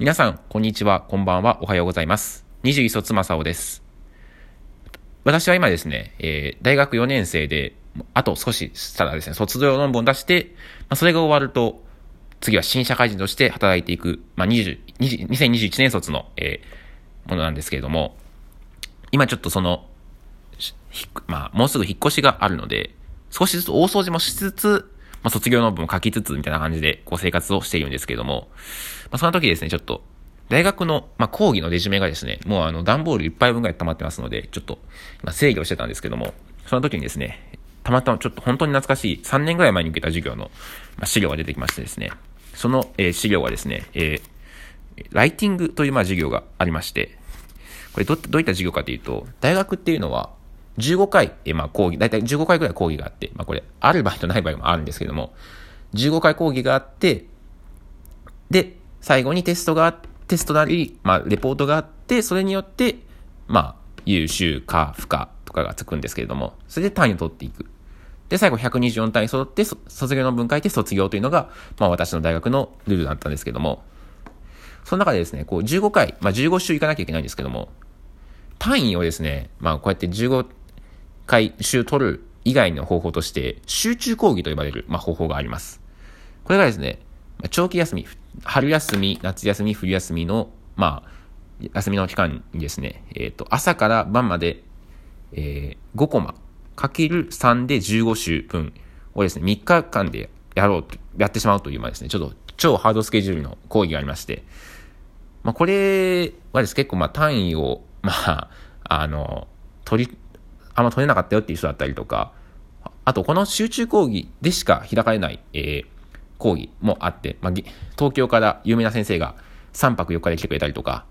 皆さん、こんにちは、こんばんは、おはようございます。21卒正雄です。私は今ですね、えー、大学4年生で、あと少ししたらですね、卒業論文を出して、まあ、それが終わると、次は新社会人として働いていく、まあ、20 2021年卒の、えー、ものなんですけれども、今ちょっとその、まあ、もうすぐ引っ越しがあるので、少しずつ大掃除もしつつ、まあ、卒業論文を書きつつ、みたいな感じで、こう、生活をしているんですけども、まあ、その時ですね、ちょっと、大学の、まあ、講義のレジュメがですね、もうあの、段ボールいっぱい分ぐらい溜まってますので、ちょっと、今、制御してたんですけども、その時にですね、たまたまちょっと本当に懐かしい、3年ぐらい前に受けた授業の、ま、資料が出てきましてですね、その、えー、資料はですね、えー、ライティングという、まあ、授業がありまして、これど、どういった授業かというと、大学っていうのは、15回、えまあ、講義、だいたい15回ぐらい講義があって、まあ、これ、ある場合とない場合もあるんですけども、15回講義があって、で、最後にテストが、テストなり、まあ、レポートがあって、それによって、まあ、優秀か不可とかがつくんですけれども、それで単位を取っていく。で、最後124単位揃って、卒業の文書いて卒業というのが、まあ私の大学のルールだったんですけども、その中でですね、こう15回、まあ15週行かなきゃいけないんですけども、単位をですね、まあこうやって15回週取る以外の方法として、集中講義と呼ばれる、まあ、方法があります。これがですね、長期休み、春休み、夏休み、冬休みの、まあ、休みの期間にですね、えっ、ー、と、朝から晩まで、えー、5コマ、かける3で15週分をですね、3日間でやろうと、やってしまうという、まあですね、ちょっと超ハードスケジュールの講義がありまして、まあ、これはですね、結構まあ単位を、まあ、あの、取り、あんま取れなかったよっていう人だったりとか、あとこの集中講義でしか開かれない、えー、講義もあって、まあ、東京から有名な先生が3泊4日で来てくれたりとか、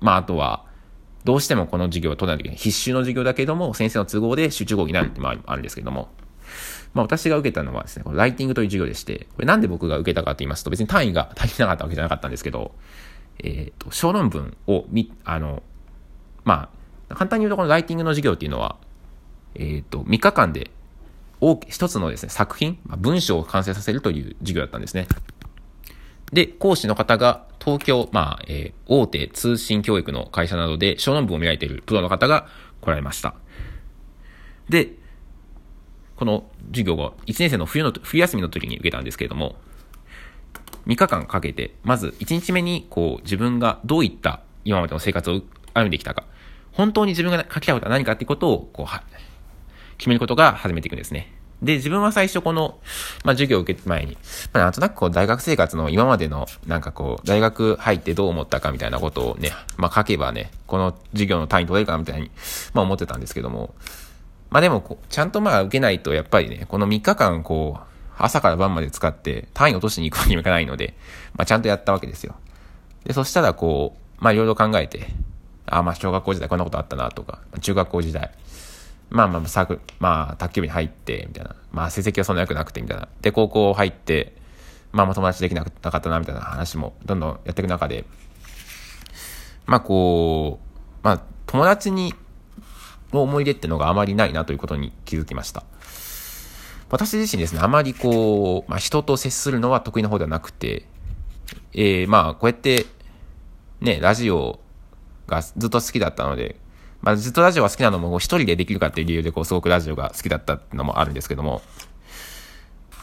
まあ、あとは、どうしてもこの授業を取らないといけない。必修の授業だけども、先生の都合で集中講義になるってもあるんですけども、まあ私が受けたのはですね、このライティングという授業でして、これなんで僕が受けたかと言いますと、別に単位が足りなかったわけじゃなかったんですけど、えっ、ー、と、小論文をみ、あの、まあ、簡単に言うとこのライティングの授業っていうのは、えっ、ー、と、3日間で大一つのですね、作品、まあ文章を完成させるという授業だったんですね。で、講師の方が東京、まあ、えー、大手通信教育の会社などで小論文を磨いているプロの方が来られました。で、この授業が1年生の冬の、冬休みの時に受けたんですけれども、3日間かけて、まず1日目に、こう、自分がどういった今までの生活を歩んできたか、本当に自分が書きたいことは何かっていうことを、こう、決めることが始めていくんですね。で、自分は最初この、まあ、授業を受ける前に、まあ、なんとなくこう、大学生活の今までの、なんかこう、大学入ってどう思ったかみたいなことをね、まあ、書けばね、この授業の単位取れるかなみたいに、まあ、思ってたんですけども、まあ、でもこう、ちゃんとまあ、受けないと、やっぱりね、この3日間こう、朝から晩まで使って単位落としに行くわけにもいかないので、まあ、ちゃんとやったわけですよ。で、そしたらこう、まあ、いろいろ考えて、あ、ま、小学校時代こんなことあったなとか、中学校時代、まあまあ、サークル、まあ、卓球部に入って、みたいな。まあ、成績はそんな良くなくて、みたいな。で、高校入って、まあ、まあ、友達できなかったな、みたいな話も、どんどんやっていく中で、まあ、こう、まあ、友達に、の思い出ってのがあまりないなということに気づきました。私自身ですね、あまりこう、まあ、人と接するのは得意な方ではなくて、えー、まあ、こうやって、ね、ラジオがずっと好きだったので、まあ、ずっとラジオが好きなのも一人でできるかっていう理由で、こう、すごくラジオが好きだったのもあるんですけども、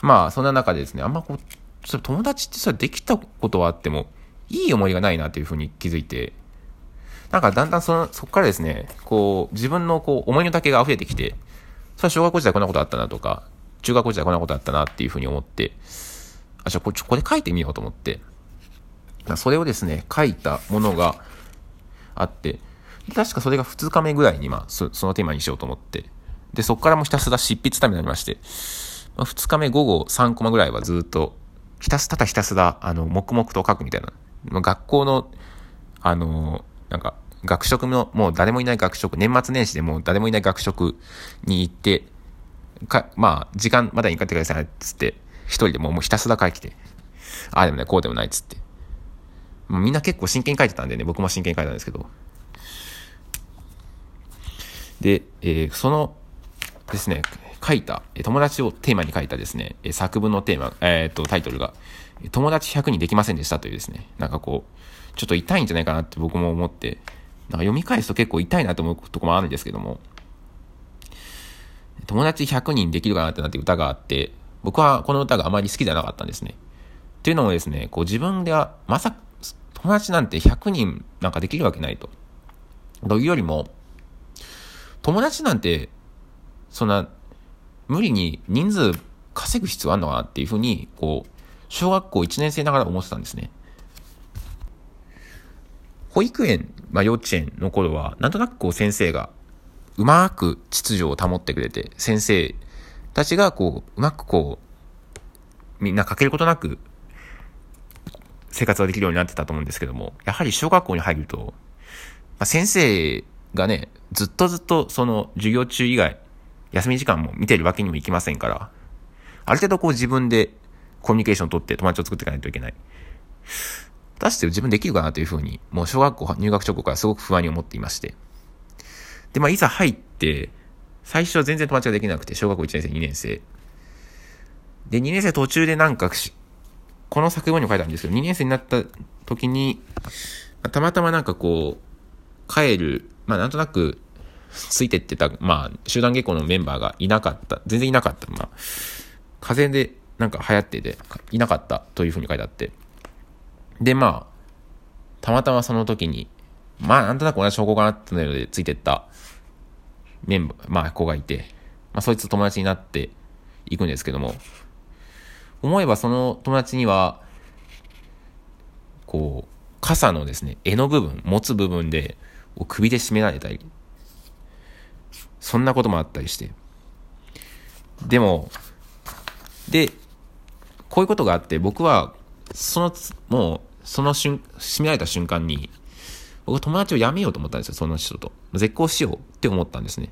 まあ、そんな中でですね、あんまこう、それ友達ってさ、できたことはあっても、いい思いがないなというふうに気づいて、なんかだんだんその、そこからですね、こう、自分のこう、思いの丈が溢れてきて、それは小学校時代こんなことあったなとか、中学校時代こんなことあったなっていうふうに思って、あ、じゃあこれ、これ書いてみようと思って、それをですね、書いたものがあって、確かそれが2日目ぐらいに、まあそ、のテーマにしようと思って、で、そこからもひたすら執筆ためになりまして、まあ、2日目午後3コマぐらいはずっと、ひたす、ただひたすら、あの、黙々と書くみたいな。まあ学校の、あの、なんか、学食の、もう誰もいない学食、年末年始でもう誰もいない学食に行って、か、まあ、時間まだに帰ってください、つって、一人でもうもうひたすら書いてて、ああでもない、こうでもない、つって。みんな結構真剣に書いてたんでね、僕も真剣に書いたんですけど、で、えー、そのですね、書いた、友達をテーマに書いたですね、作文のテーマ、えっ、と、タイトルが、友達100人できませんでしたというですね、なんかこう、ちょっと痛いんじゃないかなって僕も思って、なんか読み返すと結構痛いなと思うとこもあるんですけども、友達100人できるかなってなって歌があって、僕はこの歌があまり好きじゃなかったんですね。っていうのもですね、こう自分では、まさ、友達なんて100人なんかできるわけないと。というよりも、友達なんて、そんな、無理に人数稼ぐ必要あんのかなっていうふうに、こう、小学校1年生ながら思ってたんですね。保育園、まあ幼稚園の頃は、なんとなくこう先生がうまく秩序を保ってくれて、先生たちがこう、うまくこう、みんな欠けることなく、生活ができるようになってたと思うんですけども、やはり小学校に入ると、まあ、先生がね、ずっとずっとその授業中以外、休み時間も見てるわけにもいきませんから、ある程度こう自分でコミュニケーションを取って友達を作っていかないといけない。果たして自分できるかなというふうに、もう小学校入学直後からすごく不安に思っていまして。で、まあ、いざ入って、最初は全然友達ができなくて、小学校1年生、2年生。で、2年生途中でなんかこの作文にも書いたんですけど、2年生になった時に、たまたまなんかこう、帰る、まあなんとなく、ついてってた、まあ、集団下校のメンバーがいなかった。全然いなかった。まあ、風邪でなんか流行ってて、いなかったというふうに書いてあって。で、まあ、たまたまその時に、まあ、なんとなく同じ証拠かなってのでついてったメンバー、まあ、子がいて、まあ、そいつと友達になっていくんですけども、思えばその友達には、こう、傘のですね、柄の部分、持つ部分で、首で絞められたり、そんなこともあったりして。でも、で、こういうことがあって、僕は、その、もう、その瞬、締められた瞬間に、僕は友達を辞めようと思ったんですよ、その人と。絶交しようって思ったんですね。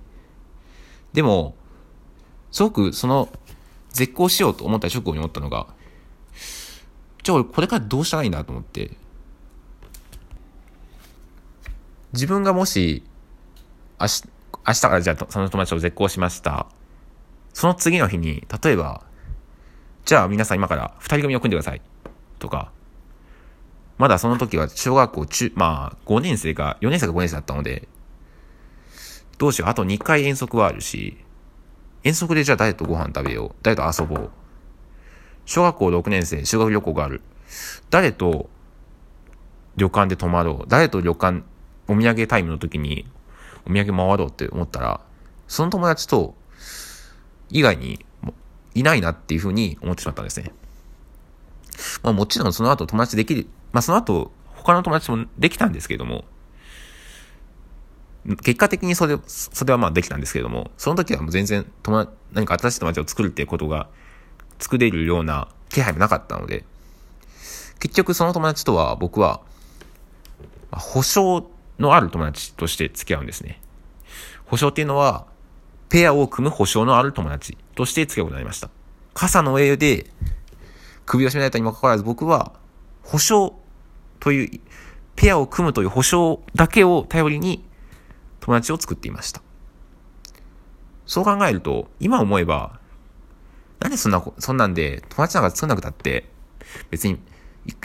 でも、すごくその、絶交しようと思った直後に思ったのが、じゃあ俺これからどうしたらいいんだと思って、自分がもし、明日、明日からじゃあその友達を絶交しました。その次の日に、例えば、じゃあ皆さん今から二人組を組んでください。とか、まだその時は小学校中、まあ5年生か、4年生か5年生だったので、どうしよう、あと2回遠足はあるし、遠足でじゃあ誰とご飯食べよう、誰と遊ぼう。小学校6年生、修学旅行がある。誰と旅館で泊まろう。誰と旅館、お土産タイムの時にお土産回ろうって思ったら、その友達と以外にいないなっていうふうに思ってしまったんですね。まあもちろんその後友達できる、まあその後他の友達もできたんですけれども、結果的にそれ、それはまあできたんですけれども、その時はもう全然友達、何か新しい友達を作るっていうことが作れるような気配もなかったので、結局その友達とは僕は、保証のある友達として付き合うんですね。保証っていうのは、ペアを組む保証のある友達として付き合うことになりました。傘の上で首を絞められたにもかかわらず僕は保証という、ペアを組むという保証だけを頼りに友達を作っていました。そう考えると、今思えば、なんでそんな、そんなんで友達なんか作んなくたって、別に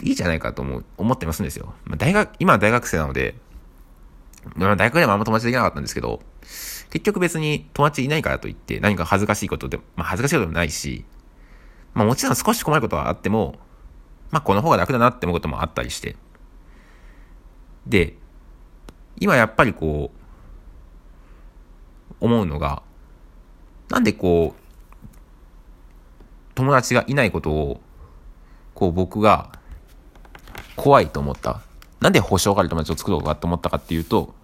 いいじゃないかと思う、思ってますんですよ。まあ、大学、今は大学生なので、大学でもあんま友達できなかったんですけど、結局別に友達いないからといって何か恥ずかしいことでも、まあ恥ずかしいことでもないし、まあもちろん少し困ることはあっても、まあこの方が楽だなって思うこともあったりして。で、今やっぱりこう、思うのが、なんでこう、友達がいないことを、こう僕が怖いと思った？なんで保証がある友達を作ろうかと思ったかっていうと、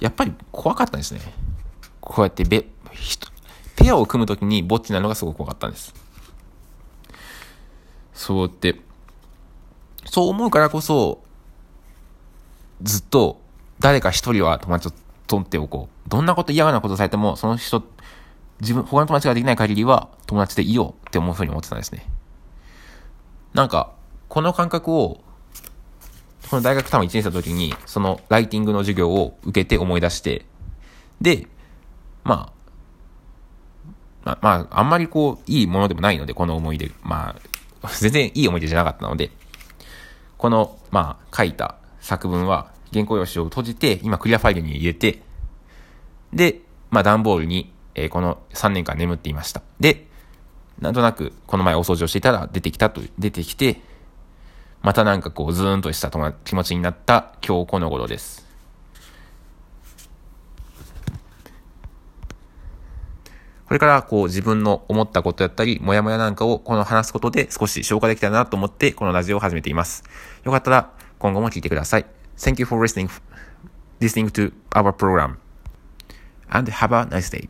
やっぱり怖かったんですね。こうやってべ、ペアを組むときにぼっちなのがすごく怖かったんです。そうって、そう思うからこそ、ずっと誰か一人は友達を取っておこう。どんなこと嫌なことされても、その人、自分、他の友達ができない限りは友達でいようって思うふうに思ってたんですね。なんか、この感覚を、この大学多分1年生の時に、そのライティングの授業を受けて思い出して、で、まあ、まあ、まあ、あんまりこう、いいものでもないので、この思い出。まあ、全然いい思い出じゃなかったので、この、まあ、書いた作文は、原稿用紙を閉じて、今クリアファイルに入れて、で、まあ、段ボールに、えー、この3年間眠っていました。で、なんとなく、この前お掃除をしていたら出てきたと、出てきて、またなんかこう、ズーンとした気持ちになった今日この頃です。これからこう自分の思ったことだったり、もやもやなんかをこの話すことで少し消化できたらなと思ってこのラジオを始めています。よかったら今後も聞いてください。Thank you for listening, listening to our program and have a nice day.